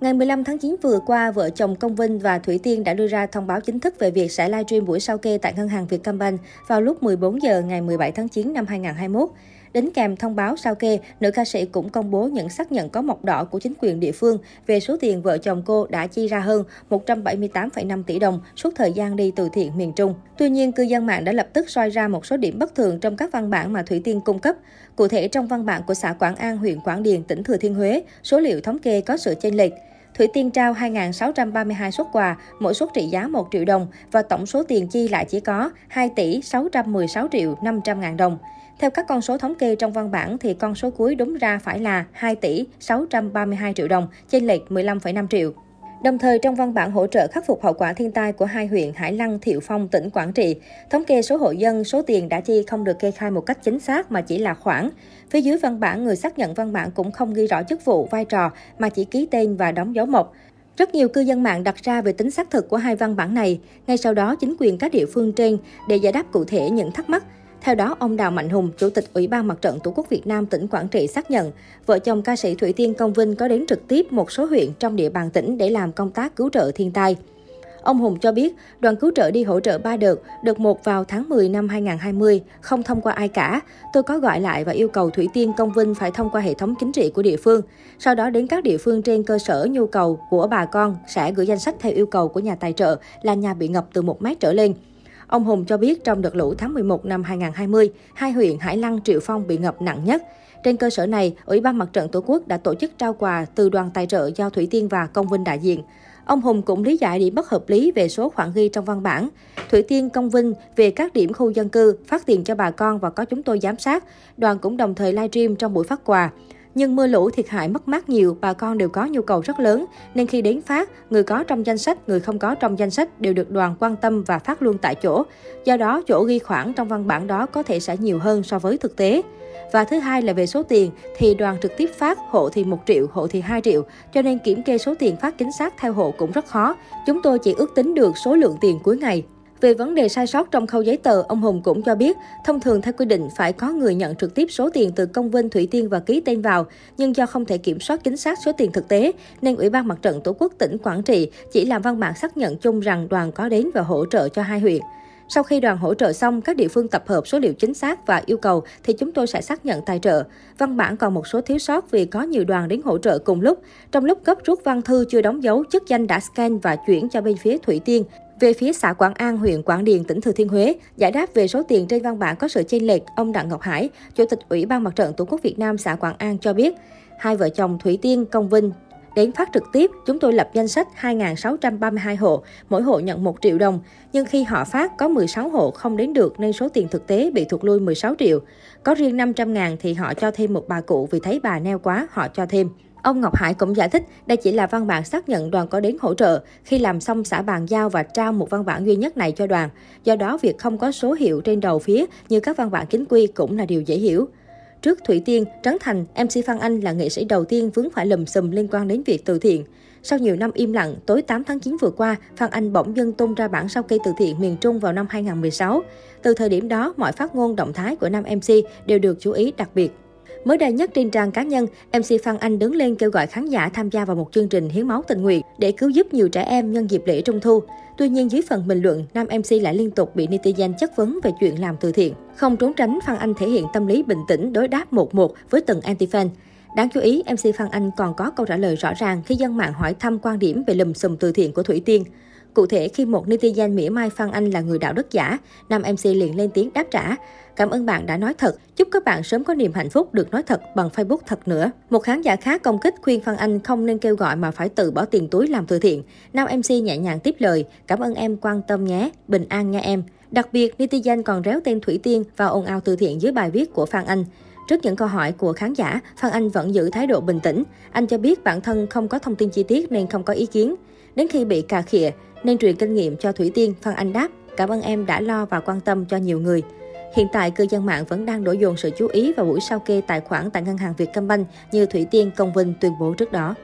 Ngày 15 tháng 9 vừa qua, vợ chồng Công Vinh và Thủy Tiên đã đưa ra thông báo chính thức về việc sẽ livestream buổi sau kê tại ngân hàng Vietcombank vào lúc 14 giờ ngày 17 tháng 9 năm 2021. Đính kèm thông báo sao kê, nữ ca sĩ cũng công bố những xác nhận có mộc đỏ của chính quyền địa phương về số tiền vợ chồng cô đã chi ra hơn 178,5 tỷ đồng suốt thời gian đi từ thiện miền Trung. Tuy nhiên, cư dân mạng đã lập tức soi ra một số điểm bất thường trong các văn bản mà Thủy Tiên cung cấp. Cụ thể, trong văn bản của xã Quảng An, huyện Quảng Điền, tỉnh Thừa Thiên Huế, số liệu thống kê có sự chênh lệch. Thủy Tiên trao 2.632 xuất quà, mỗi suất trị giá 1 triệu đồng và tổng số tiền chi lại chỉ có 2 tỷ 616 triệu 500 ngàn đồng. Theo các con số thống kê trong văn bản thì con số cuối đúng ra phải là 2 tỷ 632 triệu đồng, chênh lệch 15,5 triệu. Đồng thời trong văn bản hỗ trợ khắc phục hậu quả thiên tai của hai huyện Hải Lăng, Thiệu Phong, tỉnh Quảng Trị, thống kê số hộ dân, số tiền đã chi không được kê khai một cách chính xác mà chỉ là khoản. Phía dưới văn bản, người xác nhận văn bản cũng không ghi rõ chức vụ, vai trò mà chỉ ký tên và đóng dấu mộc. Rất nhiều cư dân mạng đặt ra về tính xác thực của hai văn bản này. Ngay sau đó, chính quyền các địa phương trên để giải đáp cụ thể những thắc mắc, theo đó, ông Đào Mạnh Hùng, Chủ tịch Ủy ban Mặt trận Tổ quốc Việt Nam tỉnh Quảng Trị xác nhận, vợ chồng ca sĩ Thủy Tiên Công Vinh có đến trực tiếp một số huyện trong địa bàn tỉnh để làm công tác cứu trợ thiên tai. Ông Hùng cho biết, đoàn cứu trợ đi hỗ trợ 3 đợt, đợt 1 vào tháng 10 năm 2020, không thông qua ai cả. Tôi có gọi lại và yêu cầu Thủy Tiên Công Vinh phải thông qua hệ thống chính trị của địa phương. Sau đó đến các địa phương trên cơ sở nhu cầu của bà con sẽ gửi danh sách theo yêu cầu của nhà tài trợ là nhà bị ngập từ 1 mét trở lên. Ông Hùng cho biết trong đợt lũ tháng 11 năm 2020, hai huyện Hải Lăng, Triệu Phong bị ngập nặng nhất. Trên cơ sở này, Ủy ban Mặt trận Tổ quốc đã tổ chức trao quà từ đoàn tài trợ do Thủy Tiên và Công Vinh đại diện. Ông Hùng cũng lý giải điểm bất hợp lý về số khoản ghi trong văn bản. Thủy Tiên Công Vinh về các điểm khu dân cư, phát tiền cho bà con và có chúng tôi giám sát. Đoàn cũng đồng thời livestream trong buổi phát quà. Nhưng mưa lũ thiệt hại mất mát nhiều, bà con đều có nhu cầu rất lớn, nên khi đến phát, người có trong danh sách, người không có trong danh sách đều được đoàn quan tâm và phát luôn tại chỗ. Do đó, chỗ ghi khoản trong văn bản đó có thể sẽ nhiều hơn so với thực tế. Và thứ hai là về số tiền thì đoàn trực tiếp phát, hộ thì 1 triệu, hộ thì 2 triệu, cho nên kiểm kê số tiền phát chính xác theo hộ cũng rất khó. Chúng tôi chỉ ước tính được số lượng tiền cuối ngày. Về vấn đề sai sót trong khâu giấy tờ, ông Hùng cũng cho biết, thông thường theo quy định phải có người nhận trực tiếp số tiền từ công vinh Thủy Tiên và ký tên vào, nhưng do không thể kiểm soát chính xác số tiền thực tế, nên Ủy ban Mặt trận Tổ quốc tỉnh Quảng Trị chỉ làm văn bản xác nhận chung rằng đoàn có đến và hỗ trợ cho hai huyện. Sau khi đoàn hỗ trợ xong, các địa phương tập hợp số liệu chính xác và yêu cầu thì chúng tôi sẽ xác nhận tài trợ. Văn bản còn một số thiếu sót vì có nhiều đoàn đến hỗ trợ cùng lúc. Trong lúc cấp rút văn thư chưa đóng dấu, chức danh đã scan và chuyển cho bên phía Thủy Tiên. Về phía xã Quảng An, huyện Quảng Điền, tỉnh Thừa Thiên Huế, giải đáp về số tiền trên văn bản có sự chênh lệch, ông Đặng Ngọc Hải, Chủ tịch Ủy ban Mặt trận Tổ quốc Việt Nam xã Quảng An cho biết, hai vợ chồng Thủy Tiên, Công Vinh Đến phát trực tiếp, chúng tôi lập danh sách 2.632 hộ, mỗi hộ nhận 1 triệu đồng. Nhưng khi họ phát, có 16 hộ không đến được nên số tiền thực tế bị thuộc lui 16 triệu. Có riêng 500 ngàn thì họ cho thêm một bà cụ vì thấy bà neo quá, họ cho thêm. Ông Ngọc Hải cũng giải thích đây chỉ là văn bản xác nhận đoàn có đến hỗ trợ. Khi làm xong xã bàn giao và trao một văn bản duy nhất này cho đoàn. Do đó, việc không có số hiệu trên đầu phía như các văn bản chính quy cũng là điều dễ hiểu. Trước Thủy Tiên, Trấn Thành, MC Phan Anh là nghệ sĩ đầu tiên vướng phải lùm xùm liên quan đến việc từ thiện. Sau nhiều năm im lặng, tối 8 tháng 9 vừa qua, Phan Anh bỗng dưng tung ra bản sao kê từ thiện miền Trung vào năm 2016. Từ thời điểm đó, mọi phát ngôn động thái của nam MC đều được chú ý đặc biệt. Mới đây nhất trên trang cá nhân, MC Phan Anh đứng lên kêu gọi khán giả tham gia vào một chương trình hiến máu tình nguyện để cứu giúp nhiều trẻ em nhân dịp lễ Trung thu. Tuy nhiên dưới phần bình luận, nam MC lại liên tục bị netizen chất vấn về chuyện làm từ thiện. Không trốn tránh, Phan Anh thể hiện tâm lý bình tĩnh đối đáp một một với từng anti-fan. Đáng chú ý, MC Phan Anh còn có câu trả lời rõ ràng khi dân mạng hỏi thăm quan điểm về lùm xùm từ thiện của Thủy Tiên. Cụ thể, khi một netizen mỉa mai Phan Anh là người đạo đức giả, nam MC liền lên tiếng đáp trả. Cảm ơn bạn đã nói thật, chúc các bạn sớm có niềm hạnh phúc được nói thật bằng Facebook thật nữa. Một khán giả khác công kích khuyên Phan Anh không nên kêu gọi mà phải tự bỏ tiền túi làm từ thiện. Nam MC nhẹ nhàng tiếp lời, cảm ơn em quan tâm nhé, bình an nha em. Đặc biệt, netizen còn réo tên Thủy Tiên và ồn ào từ thiện dưới bài viết của Phan Anh. Trước những câu hỏi của khán giả, Phan Anh vẫn giữ thái độ bình tĩnh. Anh cho biết bản thân không có thông tin chi tiết nên không có ý kiến. Đến khi bị cà khịa, nên truyền kinh nghiệm cho Thủy Tiên, Phan Anh đáp, cảm ơn em đã lo và quan tâm cho nhiều người. Hiện tại, cư dân mạng vẫn đang đổ dồn sự chú ý vào buổi sao kê tài khoản tại ngân hàng Vietcombank như Thủy Tiên Công Vinh tuyên bố trước đó.